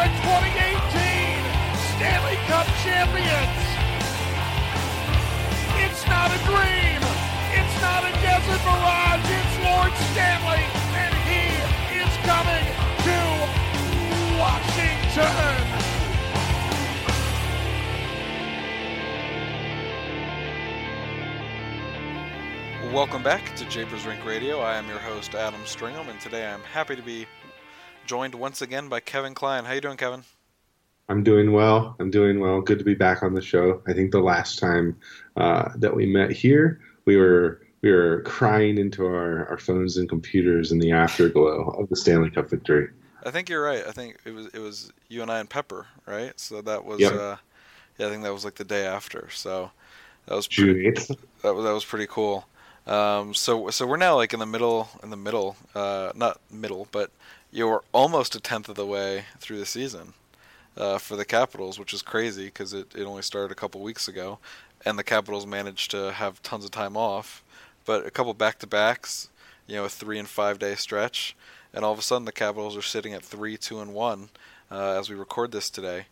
The 2018 Stanley Cup champions. It's not a dream. It's not a desert mirage. It's Lord Stanley, and he is coming to Washington. Welcome back to Japers Rink Radio. I am your host Adam Stringham, and today I'm happy to be joined once again by Kevin Klein. How you doing, Kevin? I'm doing well. I'm doing well. Good to be back on the show. I think the last time uh, that we met here, we were we were crying into our, our phones and computers in the afterglow of the Stanley Cup victory. I think you're right. I think it was it was you and I and Pepper, right? So that was Yep. uh, yeah, I think that was like the day after. So that was June pretty, 8th. that was that was pretty cool. Um, so so we're now like in the middle in the middle, uh, not middle, but you're almost a tenth of the way through the season uh, for the Capitals, which is crazy because it, it only started a couple weeks ago, and the Capitals managed to have tons of time off, but a couple back to backs, you know, a three and five day stretch, and all of a sudden the Capitals are sitting at three, two, and one uh, as we record this today.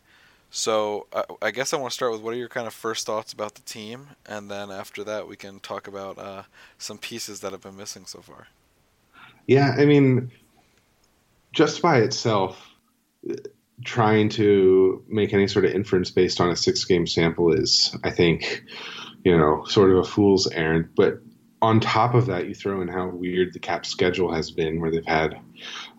So I, I guess I want to start with what are your kind of first thoughts about the team, and then after that we can talk about uh, some pieces that have been missing so far. Yeah, I mean, just by itself, uh, trying to make any sort of inference based on a six game sample is, I think, you know, sort of a fool's errand. But on top of that, you throw in how weird the cap schedule has been, where they've had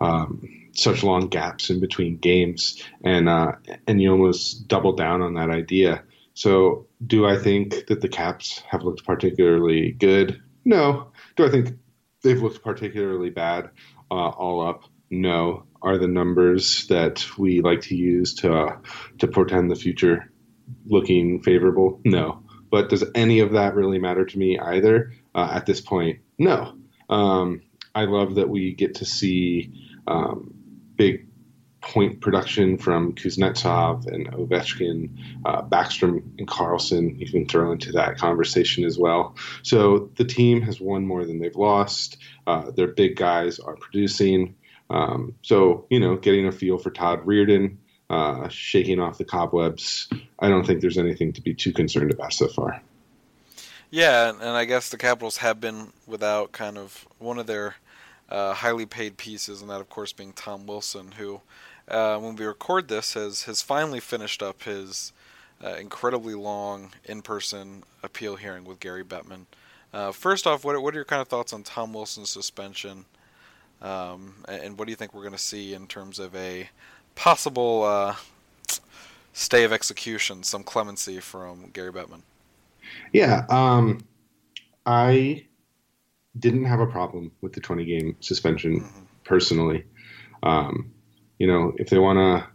um, such long gaps in between games, and uh, and you almost double down on that idea. So, do I think that the Caps have looked particularly good? No. Do I think they've looked particularly bad uh, all up? No. Are the numbers that we like to use to uh, to portend the future looking favorable? No. But does any of that really matter to me either uh, at this point? No. Um, I love that we get to see um, big point production from Kuznetsov and Ovechkin, uh, Backstrom and Carlson. You can throw into that conversation as well. So the team has won more than they've lost. Uh, their big guys are producing. Um, so you know, getting a feel for Todd Reirden, uh, shaking off the cobwebs. I don't think there's anything to be too concerned about so far. Yeah, and, and I guess the Capitals have been without kind of one of their uh, highly paid pieces, and that of course being Tom Wilson, who uh, when we record this has has finally finished up his uh, incredibly long in-person appeal hearing with Gary Bettman. Uh, first off, what what are your kind of thoughts on Tom Wilson's suspension, um, and, and what do you think we're going to see in terms of a possible uh, stay of execution, some clemency from Gary Bettman? Yeah, um, I didn't have a problem with the 20 game suspension Mhm. personally. Um, you know, if they want to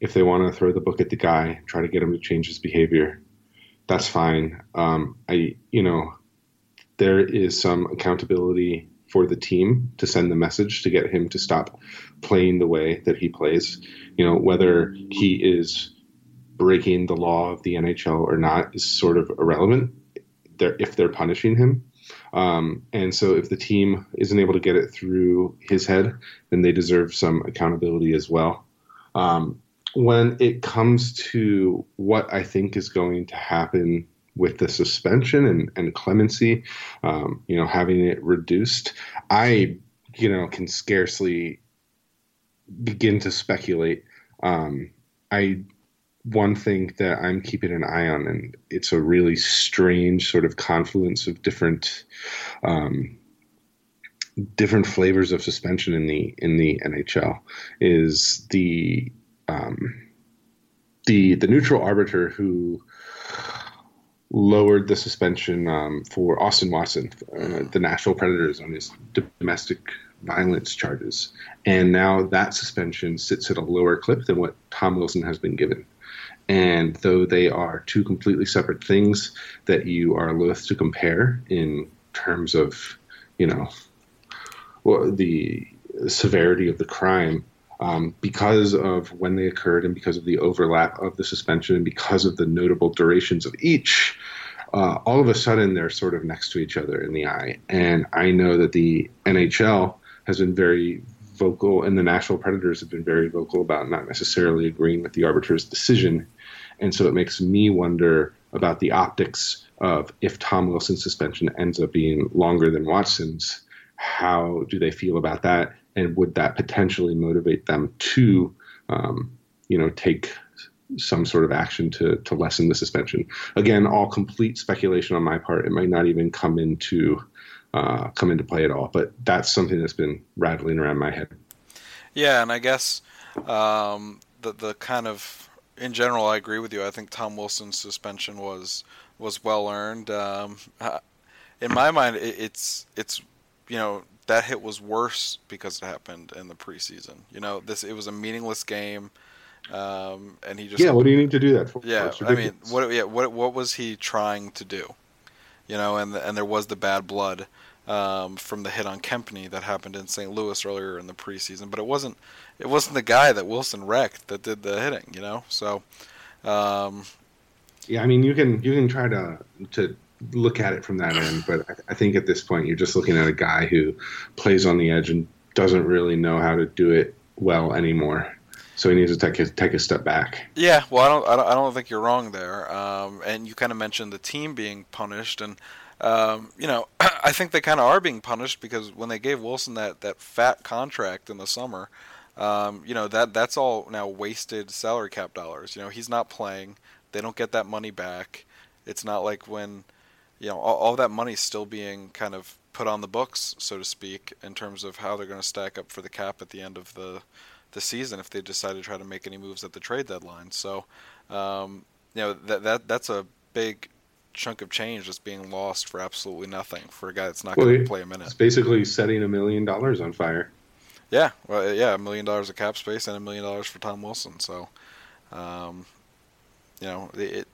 if they want to throw the book at the guy, try to get him to change his behavior, that's fine. Um, I you know, there is some accountability for the team to send the message to get him to stop playing the way that he plays. You know, whether he is breaking the law of the NHL or not is sort of irrelevant. They're, if they're punishing him, um, and so if the team isn't able to get it through his head, then they deserve some accountability as well. Um, when it comes to what I think is going to happen with the suspension and, and clemency, um, you know, having it reduced, I, you know, can scarcely begin to speculate. Um, I one thing that I'm keeping an eye on, and it's a really strange sort of confluence of different um, different flavors of suspension in the in the NHL, is the um, the the neutral arbiter who lowered the suspension um, for Austin Watson, uh, the Nashville Predators, on his domestic violence charges, and now that suspension sits at a lower clip than what Tom Wilson has been given. And though they are two completely separate things that you are loath to compare in terms of, you know, well, the severity of the crime, um, because of when they occurred and because of the overlap of the suspension and because of the notable durations of each, uh, all of a sudden they're sort of next to each other in the eye. And I know that the NHL has been very vocal, and the Nashville Predators have been very vocal about not necessarily agreeing with the arbiter's decision. And so it makes me wonder about the optics of if Tom Wilson's suspension ends up being longer than Watson's, how do they feel about that? and would that potentially motivate them to, um, you know, take some sort of action to to lessen the suspension? Again, all complete speculation on my part. It might not even come into uh, come into play at all. But that's something that's been rattling around my head. Yeah, and I guess um, the the kind of in general, I agree with you. I think Tom Wilson's suspension was was well earned. Um, in my mind, it, it's it's you know that hit was worse because it happened in the preseason. You know, this it was a meaningless game, um, and he just yeah. What do you need to do that for? Yeah, I mean, what yeah, what what was he trying to do? You know, and and there was the bad blood um, from the hit on Kempny that happened in St. Louis earlier in the preseason, but it wasn't it wasn't the guy that Wilson wrecked that did the hitting. You know, so. Um, yeah, I mean, you can you can try to to look at it from that end. But I, I, think at this point, you're just looking at a guy who plays on the edge and doesn't really know how to do it well anymore. So he needs to take a, take a step back. Yeah, well, I don't, I don't, I don't think you're wrong there. Um, and you kind of mentioned the team being punished, and um, you know, I think they kind of are being punished because when they gave Wilson that, that fat contract in the summer, um, you know that that's all now wasted salary cap dollars. You know, he's not playing; they don't get that money back. It's not like when you know, all, all that money is still being kind of put on the books, so to speak, in terms of how they're going to stack up for the cap at the end of the the season if they decide to try to make any moves at the trade deadline. So, um, you know, that that that's a big chunk of change that's being lost for absolutely nothing for a guy that's not well, going to play a minute. It's basically setting a million dollars on fire. Yeah, well, yeah, a million dollars of cap space and a million dollars for Tom Wilson. So, um, you know, it,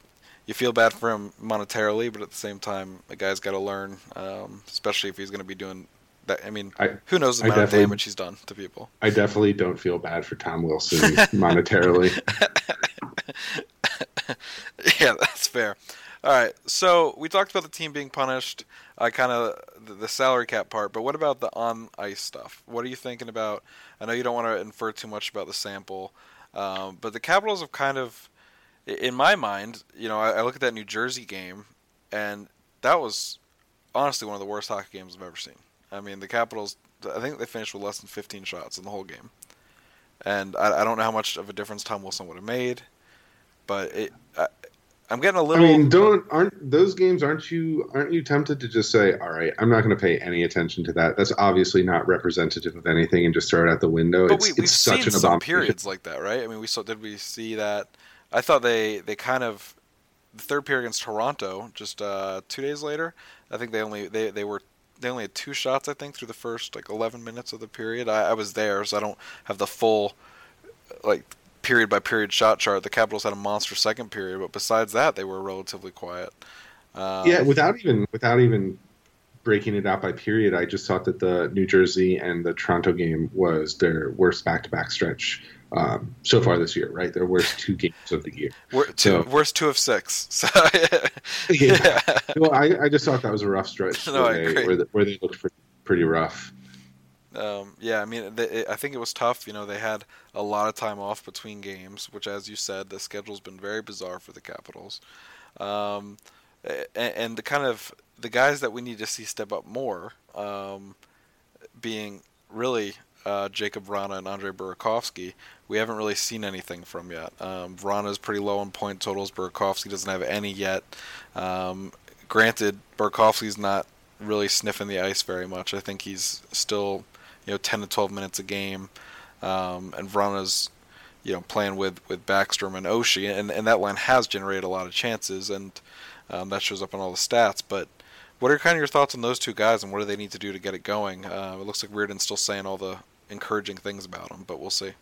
you feel bad for him monetarily, but at the same time, the guy's got to learn, um, especially if he's going to be doing that. I mean, I, who knows the amount of damage he's done to people? I definitely don't feel bad for Tom Wilson monetarily. yeah, that's fair. All right, so we talked about the team being punished, uh, kind of the, salary cap part, but what about the on ice stuff? What are you thinking about? I know you don't want to infer too much about the sample, um, but the Capitals have kind of in my mind, you know, I, I, look at that New Jersey game, and that was honestly one of the worst hockey games I've ever seen. I mean, the Capitals, I think they finished with less than 15 shots in the whole game, and I, I don't know how much of a difference Tom Wilson would have made, but it. I, I'm getting a little. I mean, don't aren't those games? Aren't you aren't you tempted to just say, "All right, I'm not going to pay any attention to that. That's obviously not representative of anything," and just throw it out the window? But it's, we, we've it's seen such an some periods like that, right? I mean, we saw. Did we see that? I thought they they kind of the third period against Toronto just uh, two days later. I think they only they they were they only had two shots I think through the first like 11 minutes of the period. I, I was there, so I don't have the full like period by period shot chart. The Capitals had a monster second period, but besides that, they were relatively quiet. Um, yeah, without even without even breaking it out by period, I just thought that the New Jersey and the Toronto game was their worst back to back stretch um, so far this year, right? Their worst two games of the year. We're two, so, worst two of six. So, yeah. yeah. Well, I, I, just thought that was a rough stretch no, where, they, where, where, they looked pretty, pretty rough. Um, yeah, I mean, they, I think it was tough. You know, they had a lot of time off between games, which, as you said, the schedule's been very bizarre for the Capitals. Um, and, and, the kind of the guys that we need to see step up more, um, being really uh, Jakub Vrana and Andre Burakovsky, we haven't really seen anything from yet. Um, Vrana's pretty low in point totals. Burakovsky doesn't have any yet. Um, granted, Burakovsky's not really sniffing the ice very much. I think he's still, you know, 10 to 12 minutes a game. Um, and Vrana's, you know, playing with, with Backstrom and Oshie, and, and that line has generated a lot of chances, and um, that shows up in all the stats. But what are kind of your thoughts on those two guys, and what do they need to do to get it going? Uh, it looks like Reirden's still saying all the encouraging things about them, but we'll see.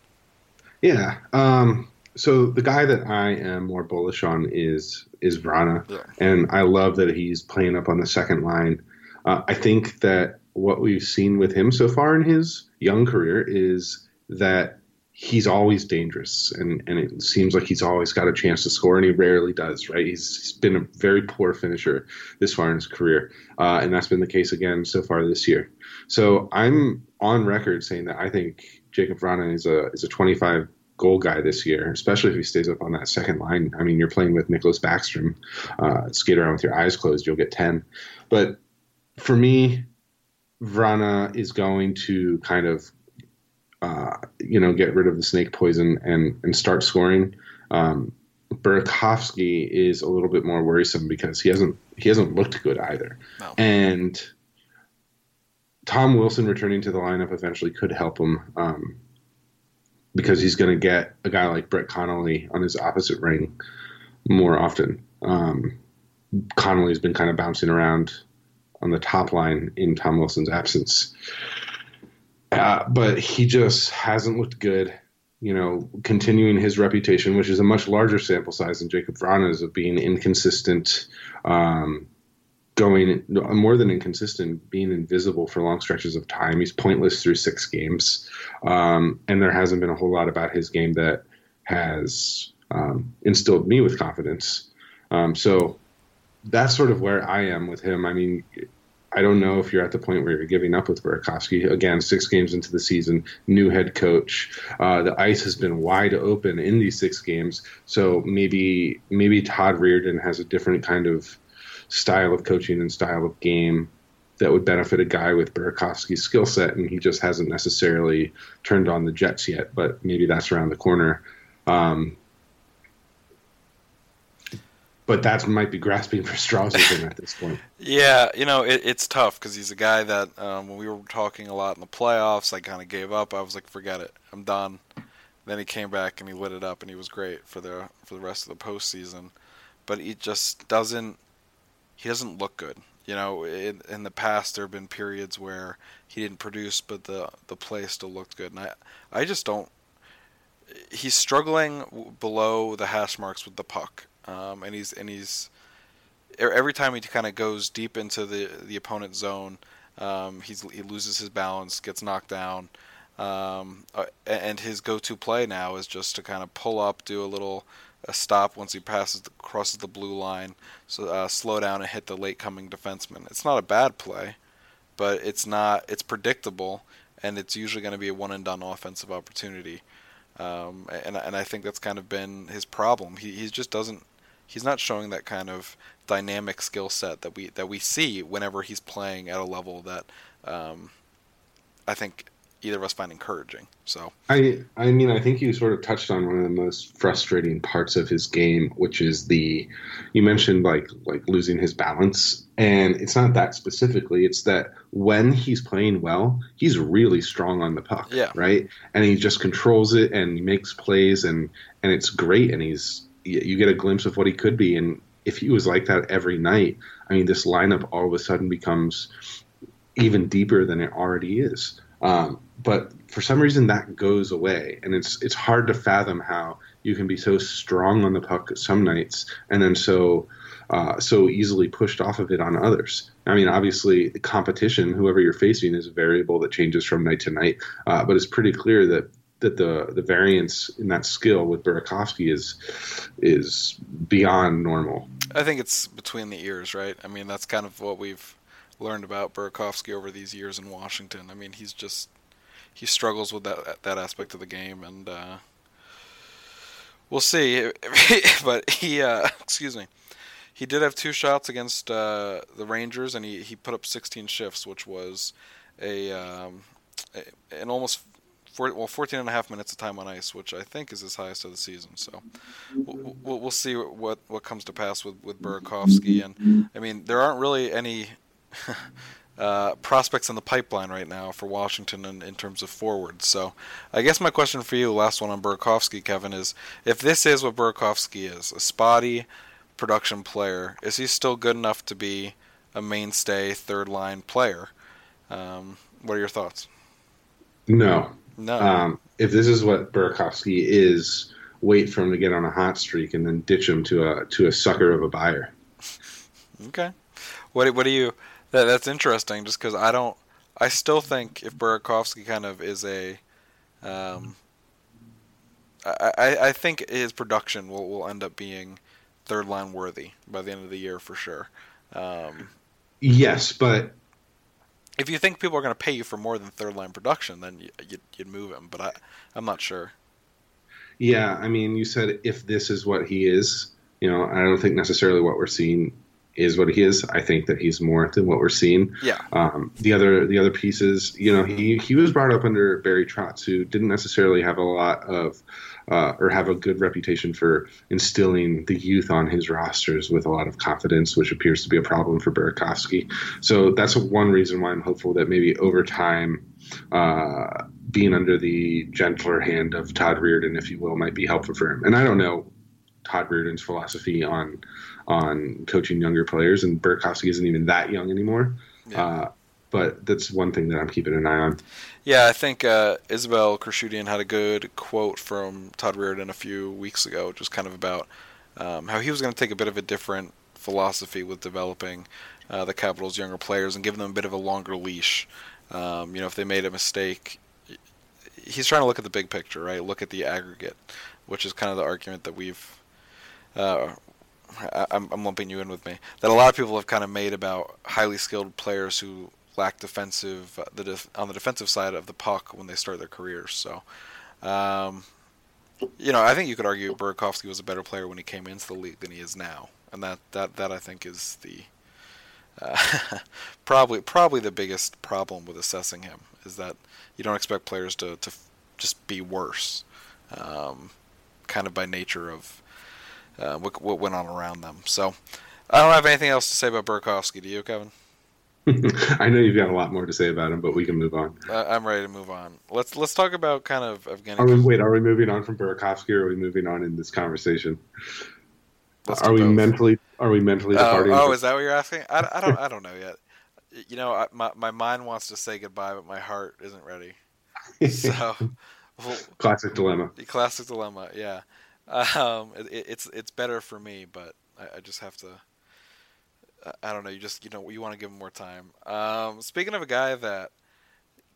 Yeah. Um, so the guy that I am more bullish on is is Vrana, yeah. and I love that he's playing up on the second line. Uh, I think that what we've seen with him so far in his young career is that he's always dangerous, and, and it seems like he's always got a chance to score, and he rarely does. Right? He's, he's been a very poor finisher this far in his career, uh, and that's been the case again so far this year. So I'm on record saying that I think Jakub Vrana is a is a 25 goal guy this year, especially if he stays up on that second line. I mean, you're playing with Nicklas Backstrom. Uh, skate around with your eyes closed, you'll get 10. But for me, Vrana is going to kind of, uh, you know, get rid of the snake poison and, and start scoring. Um, Burakovsky is a little bit more worrisome because he hasn't he hasn't looked good either, and Tom Wilson returning to the lineup eventually could help him um, because he's going to get a guy like Brett Connolly on his opposite ring more often. Um, Connolly's been kind of bouncing around on the top line in Tom Wilson's absence. Uh, but he just hasn't looked good. You know, continuing his reputation, which is a much larger sample size than Jakub Vrana's, of being inconsistent, um, going more than inconsistent, being invisible for long stretches of time. He's pointless through six games, um, and there hasn't been a whole lot about his game that has um, instilled me with confidence. Um, so that's sort of where I am with him. I mean, I don't know if you're at the point where you're giving up with Burakovsky. Again, six games into the season, new head coach. Uh, the ice has been wide open in these six games, so maybe maybe Todd Reirden has a different kind of style of coaching and style of game that would benefit a guy with Burakovsky's skill set, and he just hasn't necessarily turned on the Jets yet. But maybe that's around the corner. Um, but that might be grasping for straws at this point. yeah, you know, it, it's tough because he's a guy that um, when we were talking a lot in the playoffs, I kind of gave up. I was like, forget it, I'm done. Then he came back and he lit it up, and he was great for the for the rest of the postseason. But he just doesn't he doesn't look good. You know, in, in the past there have been periods where he didn't produce, but the the play still looked good, and I I just don't. He's struggling below the hash marks with the puck, um, and he's and he's every time he kind of goes deep into the the opponent zone, um, he's he loses his balance, gets knocked down, um, uh, and his go-to play now is just to kind of pull up, do a little a stop once he passes the, crosses the blue line, so uh, slow down and hit the late coming defenseman. It's not a bad play, but it's not. It's predictable, and it's usually going to be a one and done offensive opportunity. Um, and and I think that's kind of been his problem. He he just doesn't. He's not showing that kind of dynamic skill set that we that we see whenever he's playing at a level that um, I think either of us find encouraging. So I I mean I think you sort of touched on one of the most frustrating parts of his game, which is the you mentioned like like losing his balance. And it's not that specifically, it's that when he's playing well, he's really strong on the puck. Yeah. Right. And he just controls it and he makes plays and and it's great and he's you get a glimpse of what he could be and if he was like that every night, I mean this lineup all of a sudden becomes even deeper than it already is. Um, but for some reason that goes away, and it's it's hard to fathom how you can be so strong on the puck some nights and then so uh, so easily pushed off of it on others. I mean, obviously, the competition, whoever you're facing, is a variable that changes from night to night. Uh, but it's pretty clear that that the the variance in that skill with Burakovsky is is beyond normal. I think it's between the ears, right? I mean, that's kind of what we've learned about Burakovsky over these years in Washington. I mean, he's just he struggles with that that aspect of the game, and uh, we'll see. but he, uh, excuse me, he did have two shots against uh, the Rangers, and he, he put up 16 shifts, which was a, um, a an almost four, well 14 and a half minutes of time on ice, which I think is his highest of the season. So we'll, we'll, see what what comes to pass with with Burakovsky, and I mean there aren't really any. Uh, prospects in the pipeline right now for Washington in, in terms of forwards. So, I guess my question for you, last one on Burakovsky, Kevin, is if this is what Burakovsky is, a spotty production player, is he still good enough to be a mainstay third line player? Um, what are your thoughts? No. No. Um, if this is what Burakovsky is, wait for him to get on a hot streak and then ditch him to a to a sucker of a buyer. Okay. What what do you? That, that's interesting, just because I don't. I still think if Burakovsky kind of is a, um, I, I I think his production will will end up being third line worthy by the end of the year for sure. Um, yes, but if you think people are going to pay you for more than third line production, then you, would you'd move him. But I I'm not sure. Yeah, I mean, you said if this is what he is, you know, I don't think necessarily what we're seeing is what he is. I think that he's more than what we're seeing. Yeah. Um, the other the other pieces, you know, he he was brought up under Barry Trotz, who didn't necessarily have a lot of uh, or have a good reputation for instilling the youth on his rosters with a lot of confidence, which appears to be a problem for Burakovsky. So that's one reason why I'm hopeful that maybe over time. Uh, being under the gentler hand of Todd Reirden, if you will, might be helpful for him. And I don't know Todd Reirden's philosophy on on coaching younger players, and Burakovsky isn't even that young anymore. Yeah. Uh, but that's one thing that I'm keeping an eye on. Yeah, I think uh, Isabelle Khurshudyan had a good quote from Todd Reirden a few weeks ago, just kind of about um, how he was going to take a bit of a different philosophy with developing uh, the Capitals' younger players and giving them a bit of a longer leash. Um, you know, if they made a mistake, he's trying to look at the big picture, right? Look at the aggregate, which is kind of the argument that we've uh, I, am I'm lumping you in with me, that a lot of people have kind of made about highly skilled players who lack defensive uh, the def, on the defensive side of the puck when they start their careers. So, um, you know, I think you could argue Burakovsky was a better player when he came into the league than he is now, and that that that I think is the uh, probably probably the biggest problem with assessing him is that you don't expect players to to just be worse, um, kind of by nature of uh, what, what went on around them. So I don't have anything else to say about Burakovsky. Do you, Kevin? I know you've got a lot more to say about him, but we can move on. Uh, I'm ready to move on. Let's let's talk about kind of Evgeny. Are we, wait, are we moving on from Burakovsky, or are we moving on in this conversation? are we both. mentally are we mentally departing? Oh, oh, is that what you're asking? I, I don't I don't know yet. You know, I, my my mind wants to say goodbye, but my heart isn't ready. So, well, classic dilemma. Classic dilemma. Yeah. Um, it, it's it's better for me, but I, I, just have to. I don't know. You just you know you want to give him more time. Um, speaking of a guy that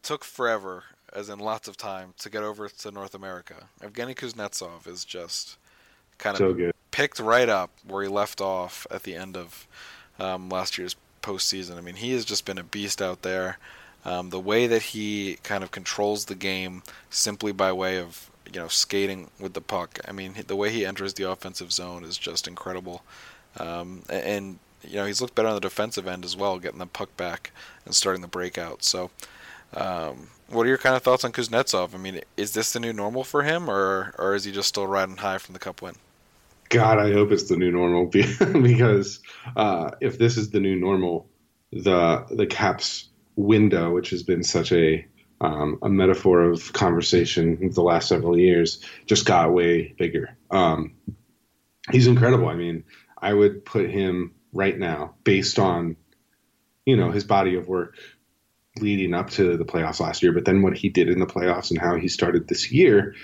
took forever, as in lots of time, to get over to North America, Evgeny Kuznetsov is just kind of so picked right up where he left off at the end of um, last year's postseason. I mean, he has just been a beast out there. Um, the way that he kind of controls the game simply by way of you know skating with the puck. I mean, the way he enters the offensive zone is just incredible. Um, and you know he's looked better on the defensive end as well, getting the puck back and starting the breakout. So, um, what are your kind of thoughts on Kuznetsov? I mean, is this the new normal for him, or or is he just still riding high from the Cup win? God, I hope it's the new normal because uh, if this is the new normal, the the Caps window, which has been such a um, a metaphor of conversation the last several years, just got way bigger. Um, he's incredible. I mean, I would put him right now based on, you know, his body of work leading up to the playoffs last year, but then what he did in the playoffs and how he started this year,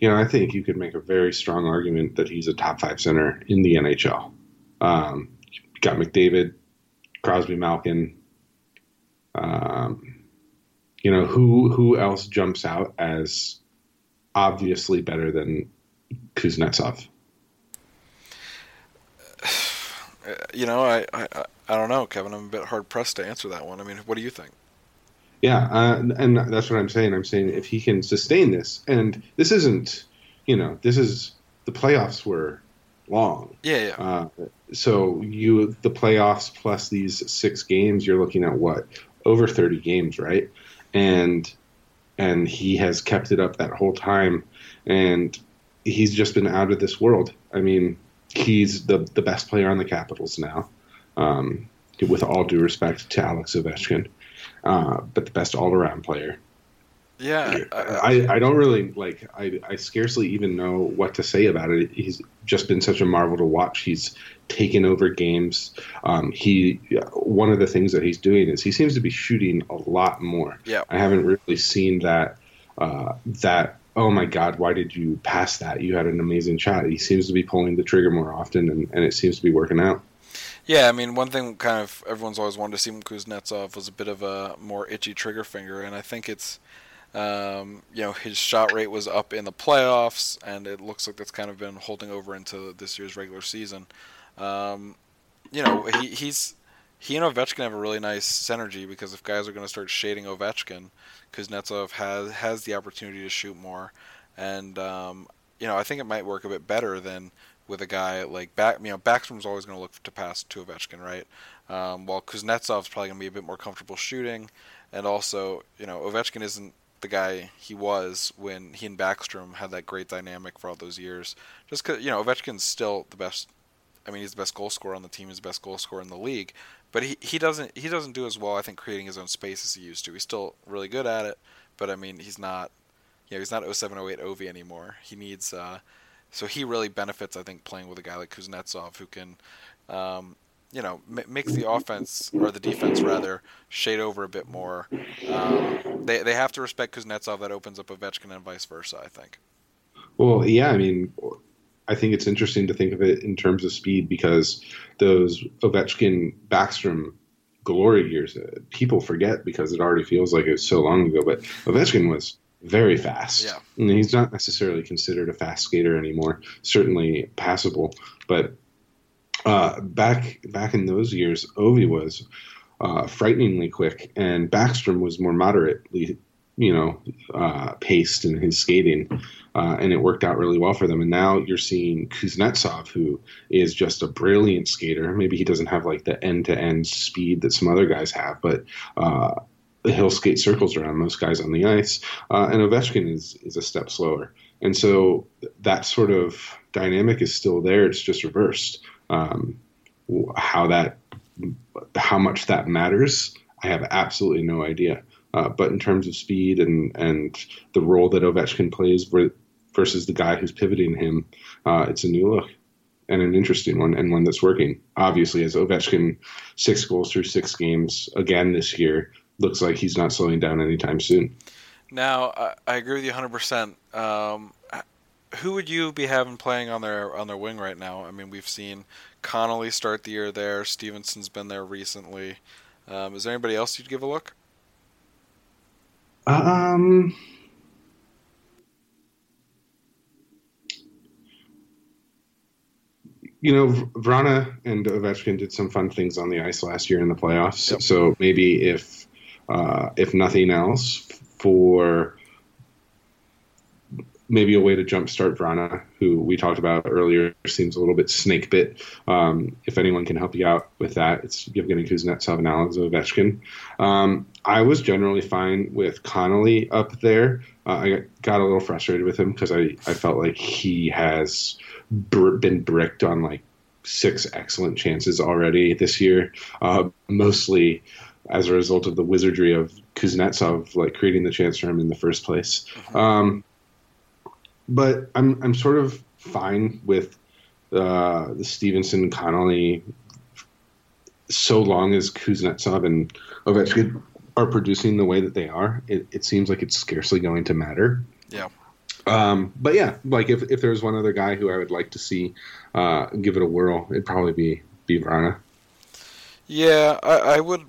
you know, I think you could make a very strong argument that he's a top five center in the NHL. Um, got McDavid, Crosby, Malkin. Um, you know who who else jumps out as obviously better than Kuznetsov? You know, I, I I don't know, Kevin. I'm a bit hard pressed to answer that one. I mean, what do you think? Yeah, uh, and that's what I'm saying. I'm saying if he can sustain this, and this isn't, you know, this is the playoffs were long. Yeah, yeah. Uh, so you the playoffs plus these six games, you're looking at what over 30 games, right? And and he has kept it up that whole time, and he's just been out of this world. I mean, he's the the best player on the Capitals now. Um, with all due respect to Alex Ovechkin uh, but the best all around player. Yeah, I, I don't really like. I, I scarcely even know what to say about it. He's just been such a marvel to watch. He's taken over games. Um, he one of the things that he's doing is he seems to be shooting a lot more. Yeah, I haven't really seen that. Uh, that oh my god, why did you pass that? You had an amazing shot. He seems to be pulling the trigger more often, and, and it seems to be working out. Yeah, I mean, one thing kind of everyone's always wanted to see from Kuznetsov was a bit of a more itchy trigger finger, and I think it's, um, you know, his shot rate was up in the playoffs, and it looks like that's kind of been holding over into this year's regular season. Um, you know, he, he's he and Ovechkin have a really nice synergy because if guys are going to start shading Ovechkin, Kuznetsov has has the opportunity to shoot more, and um, you know, I think it might work a bit better than with a guy like back. You know, Backstrom's always going to look to pass to Ovechkin, right? Um, while Kuznetsov's probably going to be a bit more comfortable shooting, and also, you know, Ovechkin isn't the guy he was when he and Backstrom had that great dynamic for all those years. Just because you know Ovechkin's still the best. I mean, he's the best goal scorer on the team. He's the best goal scorer in the league. But he, he doesn't he doesn't do as well. I think creating his own space as he used to. He's still really good at it. But I mean, he's not. You know, he's not 0708 Ovi anymore. He needs uh, so he really benefits, I think, playing with a guy like Kuznetsov who can, um, you know, m- make the offense or the defense rather shade over a bit more. Um, they they have to respect Kuznetsov. That opens up Ovechkin and vice versa. I think. Well, yeah, I mean, I think it's interesting to think of it in terms of speed because those Ovechkin Backstrom glory years, uh, people forget because it already feels like it was so long ago. But Ovechkin was very fast. Yeah. And he's not necessarily considered a fast skater anymore. Certainly passable, but uh, back back in those years, Ovi was uh, frighteningly quick, and Backstrom was more moderately, you know, uh, paced in his skating, uh, and it worked out really well for them. And now you're seeing Kuznetsov, who is just a brilliant skater. Maybe he doesn't have like the end to end speed that some other guys have, but uh, he'll skate circles around most guys on the ice, uh, and Ovechkin is is a step slower. And so that sort of dynamic is still there. It's just reversed. Um, how that, how much that matters, I have absolutely no idea. Uh, but in terms of speed and and the role that Ovechkin plays versus the guy who's pivoting him, uh, it's a new look and an interesting one and one that's working. Obviously, as Ovechkin six goals through six games again this year, looks like he's not slowing down anytime soon. Now, I, agree with you 100%. Um, who would you be having playing on their on their wing right now? I mean, we've seen Connolly start the year there. Stephenson's been there recently. Um, is there anybody else you'd give a look? Um, you know, Vrana and Ovechkin did some fun things on the ice last year in the playoffs. Yep. So maybe if uh, if nothing else, for maybe a way to jumpstart Vrana, who we talked about earlier, seems a little bit snake bit. Um, if anyone can help you out with that, it's Evgeny Kuznetsov and Alex Ovechkin. Um, I was generally fine with Connolly up there. Uh, I got a little frustrated with him because I, I felt like he has br- been bricked on like six excellent chances already this year, uh, mostly as a result of the wizardry of Kuznetsov like creating the chance for him in the first place. Mm-hmm. Um, but I'm I'm sort of fine with uh, the Stephenson Connolly so long as Kuznetsov and Ovechkin are producing the way that they are. It, it seems like it's scarcely going to matter. Yeah. Um, but yeah, like if if there was one other guy who I would like to see uh, give it a whirl, it'd probably be be Vrana. Yeah, I, I would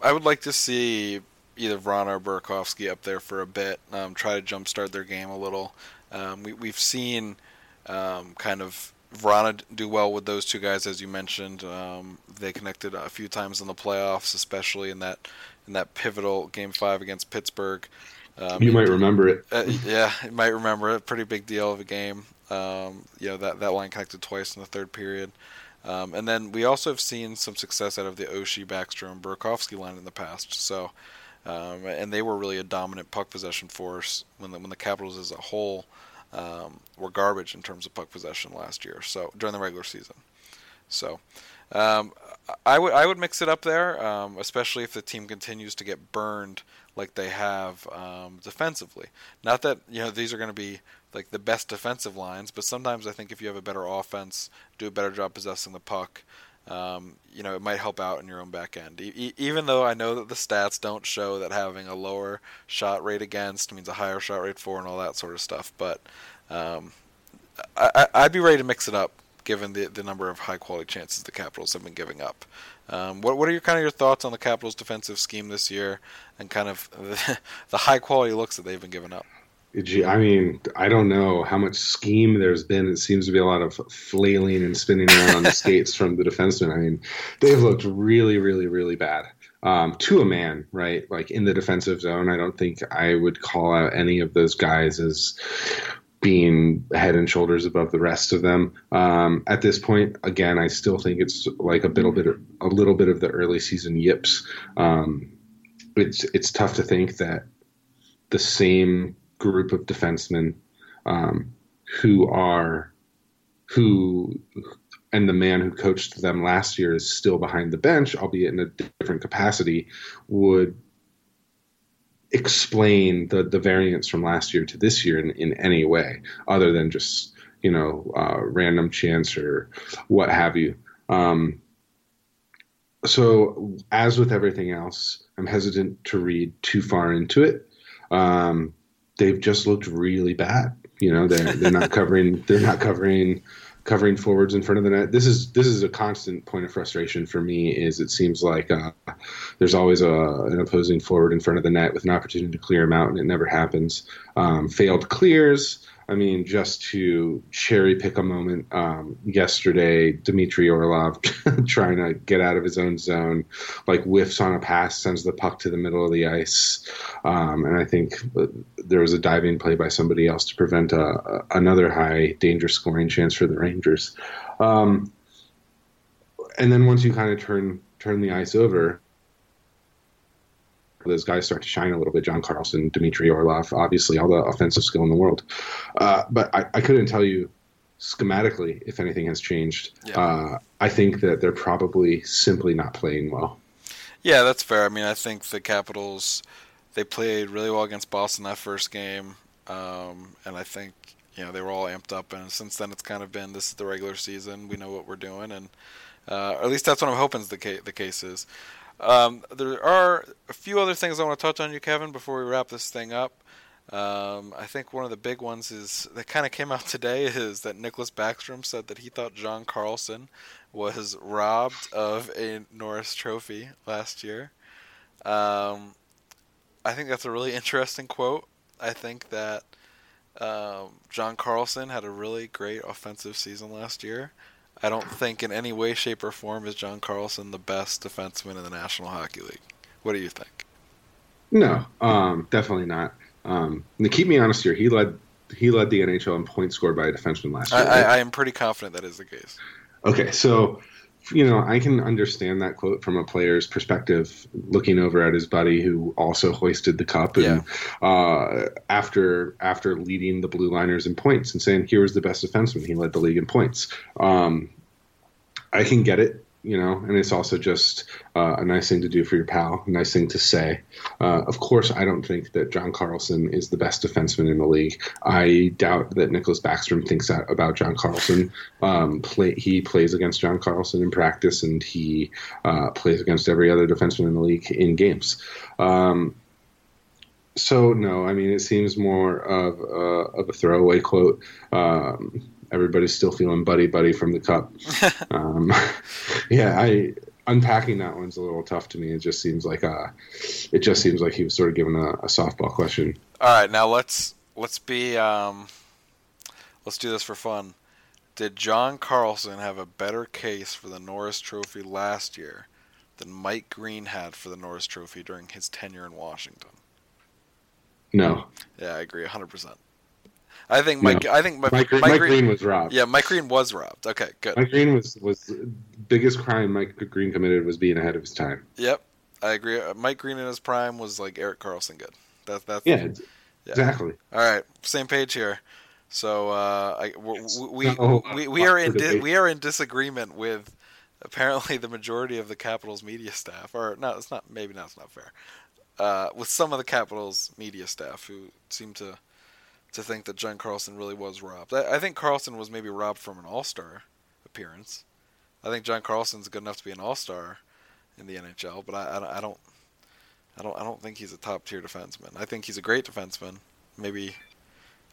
I would like to see either Vrana or Burakovsky up there for a bit, um, try to jumpstart their game a little. Um, we, we've seen um, kind of Vrana do well with those two guys, as you mentioned. Um, they connected a few times in the playoffs, especially in that in that pivotal Game Five against Pittsburgh. Um, you might remember it. Uh, yeah, you might remember it. Pretty big deal of a game. Um, you know that that line connected twice in the third period. Um, and then we also have seen some success out of the Oshie, Backstrom, Burakovsky line in the past. So, um, and they were really a dominant puck possession force when the when the Capitals as a whole um, were garbage in terms of puck possession last year. So during the regular season. So, um, I would I would mix it up there, um, especially if the team continues to get burned like they have um, defensively. Not that you know these are going to be like the best defensive lines, but sometimes I think if you have a better offense, do a better job possessing the puck, um, you know, it might help out in your own back end. E- even though I know that the stats don't show that having a lower shot rate against means a higher shot rate for and all that sort of stuff, but um, I, would be ready to mix it up given the, the number of high quality chances the Capitals have been giving up. Um, what what are your kind of your thoughts on the Capitals' defensive scheme this year and kind of the, the high quality looks that they've been giving up? I mean, I don't know how much scheme there's been. It seems to be a lot of flailing and spinning around on the skates from the defensemen. I mean, they've looked really, really, really bad um, to a man, right? Like in the defensive zone. I don't think I would call out any of those guys as being head and shoulders above the rest of them. Um, at this point, again, I still think it's like a little bit, of, a little bit of the early season yips. Um, it's it's tough to think that the same group of defensemen um, who are who and the man who coached them last year is still behind the bench, albeit in a different capacity, would explain the the variance from last year to this year in, in any way other than just you know uh, random chance or what have you. Um, so as with everything else, I'm hesitant to read too far into it. Um, they've just looked really bad. You know, they're they're not covering they're not covering covering forwards in front of the net. This is this is a constant point of frustration for me. Is it seems like uh, there's always a, an opposing forward in front of the net with an opportunity to clear him out, and it never happens. Um, failed clears. I mean, just to cherry pick a moment, um, yesterday, Dmitry Orlov trying to get out of his own zone, like whiffs on a pass, sends the puck to the middle of the ice. Um, and I think there was a diving play by somebody else to prevent a, a, another high danger scoring chance for the Rangers. Um, and then once you kind of turn turn the ice over, those guys start to shine a little bit. John Carlson, Dmitry Orlov, obviously all the offensive skill in the world. Uh, but I, I, couldn't tell you schematically if anything has changed. Yeah. Uh, I think that they're probably simply not playing well. Yeah, that's fair. I mean, I think the Capitals they played really well against Boston that first game, um, and I think you know they were all amped up. And since then, it's kind of been this is the regular season. We know what we're doing, and uh, at least that's what I'm hoping the case, the case is. Um, there are a few other things I want to touch on you, Kevin, before we wrap this thing up. Um, I think one of the big ones is that kind of came out today is that Nicklas Backstrom said that he thought John Carlson was robbed of a Norris Trophy last year. Um, I think that's a really interesting quote. I think that um, John Carlson had a really great offensive season last year. I don't think in any way, shape, or form is John Carlson the best defenseman in the National Hockey League. What do you think? No, um, definitely not. Um, to keep me honest here, he led he led the NHL in points scored by a defenseman last year. I, right? I, I am pretty confident that is the case. Okay, so you know, I can understand that quote from a player's perspective, looking over at his buddy who also hoisted the cup, and yeah. uh, after after leading the Blue Liners in points and saying, "Here was the best defenseman. He led the league in points." Um, I can get it you know, and it's also just uh, a nice thing to do for your pal, nice thing to say. Uh, of course, I don't think that John Carlson is the best defenseman in the league. I doubt that Nicklas Backstrom thinks that about John Carlson. Um, play, he plays against John Carlson in practice, and he uh, plays against every other defenseman in the league in games. Um, so no, I mean it seems more of a, of a throwaway quote. Um, everybody's still feeling buddy buddy from the cup. um, yeah, I unpacking that one's a little tough to me. It just seems like uh it just seems like he was sort of given a, a softball question. All right, now let's let's be um, let's do this for fun. Did John Carlson have a better case for the Norris Trophy last year than Mike Green had for the Norris Trophy during his tenure in Washington? No. Yeah, I agree 100%. I think Mike. No. I think Mike, Mike, Green, Mike Green. Green was robbed. Yeah, Mike Green was robbed. Okay, good. Mike Green was was biggest crime Mike Green committed was being ahead of his time. Yep, I agree. Uh, Mike Green in his prime was like Erik Karlsson good. That's that's Yeah, it's- Yeah. exactly. All right, same page here. So uh, I, we, we, No, we, we are in di- we are in disagreement with apparently the majority of the Capitals media staff, or no, it's not. Maybe that's not fair. Uh, with some of the Capitals media staff who seem to to think that John Carlson really was robbed. I, I think Carlson was maybe robbed from an All Star appearance. I think John Carlson's good enough to be an All Star in the NHL, but I, I, don't- I don't I don't I don't think he's a top tier defenseman. I think he's a great defenseman. Maybe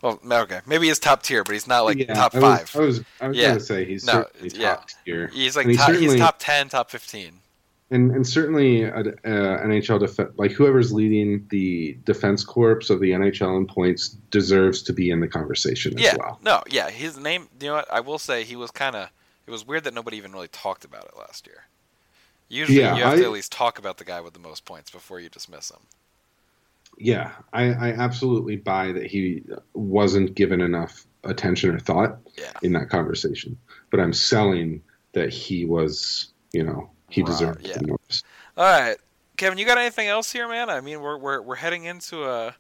well okay. Maybe he's top tier, but he's not like Yeah, top I was, five. I was I was Yeah. gonna say he's No, yeah. top tier. He's like top, he's top ten, top fifteen. And and certainly a, uh, NHL def- like whoever's leading the defense corps of the NHL in points deserves to be in the conversation Yeah. as well. No, yeah, his name you know what, I will say he was kinda it was weird that nobody even really talked about it last year. Usually Yeah, you have to at least talk about the guy with the most points before you dismiss him. Yeah, I, I absolutely buy that he wasn't given enough attention or thought Yeah. in that conversation. But I'm selling that he was, you know, he Wow, deserved yeah. be noticed. All right, Kevin, you got anything else here, man? I mean, we're we're we're heading into a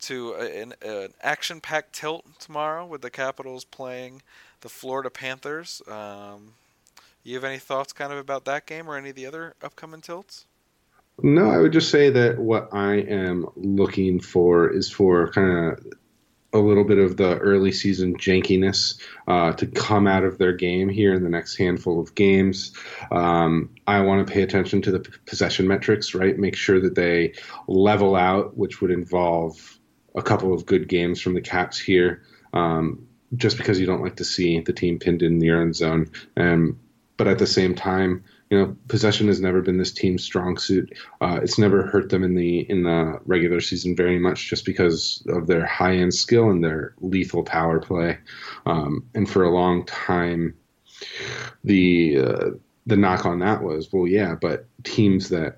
to a, an, an action-packed tilt tomorrow with the Capitals playing the Florida Panthers. Um, you have any thoughts, kind of, about that game or any of the other upcoming tilts? No, I would just say that what I am looking for is for kind of a little bit of the early season jankiness uh, to come out of their game here in the next handful of games. Um, I want to pay attention to the possession metrics, right? Make sure that they level out, which would involve a couple of good games from the Caps here. Um, just because you don't like to see the team pinned in the end zone, and but at the same time, you know, possession has never been this team's strong suit. Uh, it's never hurt them in the in the regular season very much, just because of their high end skill and their lethal power play. Um, and for a long time, the uh, the knock on that was, well, yeah, but teams that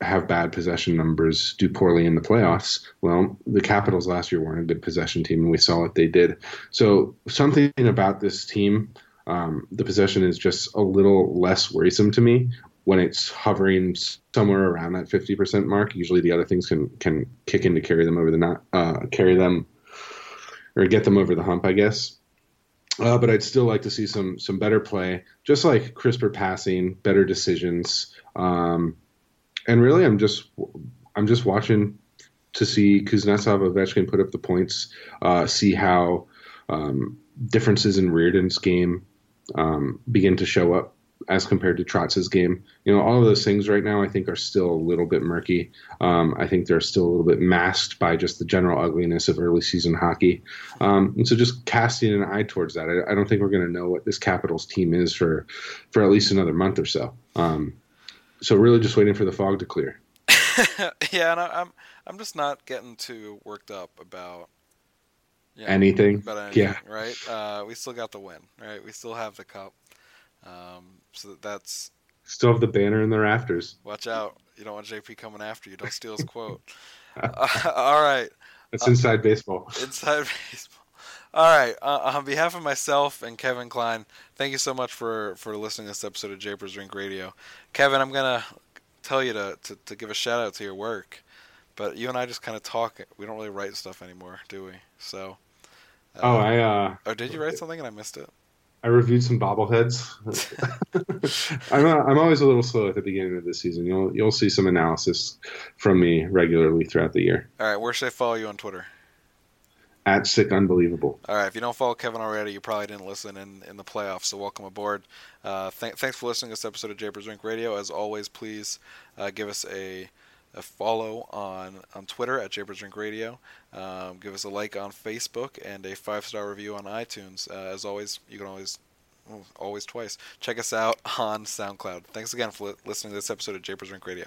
have bad possession numbers do poorly in the playoffs. Well, the Capitals last year weren't a good possession team, and we saw what they did. So something about this team um, the possession is just a little less worrisome to me when it's hovering somewhere around that 50% mark. Usually the other things can can kick in to carry them over the not uh, carry them or get them over the hump, I guess. Uh, but I'd still like to see some some better play, just like crisper passing, better decisions, um, and really, I'm just I'm just watching to see Kuznetsov, Ovechkin put up the points, uh, see how um, differences in Reirden's game um, begin to show up as compared to Trotz's game. You know, all of those things right now I think are still a little bit murky. Um, I think they're still a little bit masked by just the general ugliness of early season hockey. Um, and so just casting an eye towards that, I, I don't think we're going to know what this Capitals team is for for at least another month or so. Um, so really just waiting for the fog to clear. yeah, and I, I'm I'm just not getting too worked up about know, Anything. anything, Yeah. right? Uh, we still got the win, right? We still have the cup, um, so that's Still have the banner in the rafters. watch out. You don't want JP coming after you. Don't steal his quote. Uh, all right, That's inside baseball. inside baseball. All right, uh, on behalf of myself and Kevin Klein, thank you so much for for listening to this episode of Japers' Rink Radio. Kevin, I'm gonna tell you to, to, to give a shout out to your work, but you and I just kind of talk. We don't really write stuff anymore, do we? So. Uh, Oh, I uh, Oh, did you write something and I missed it? I reviewed some bobbleheads. I'm uh, I'm always a little slow at the beginning of the season. You'll you'll see some analysis from me regularly throughout the year. All right, where should I follow you on Twitter? At sick unbelievable. All right, if you don't follow Kevin already, you probably didn't listen in, in the playoffs, so welcome aboard. Uh, th- thanks for listening to this episode of Japers' Rink Radio. As always, please uh, give us a, a follow on, on Twitter at Drink Radio. Um, give us a like on Facebook and a five star review on iTunes. Uh, as always, you can always, always twice, check us out on SoundCloud. Thanks again for li- listening to this episode of Drink Radio.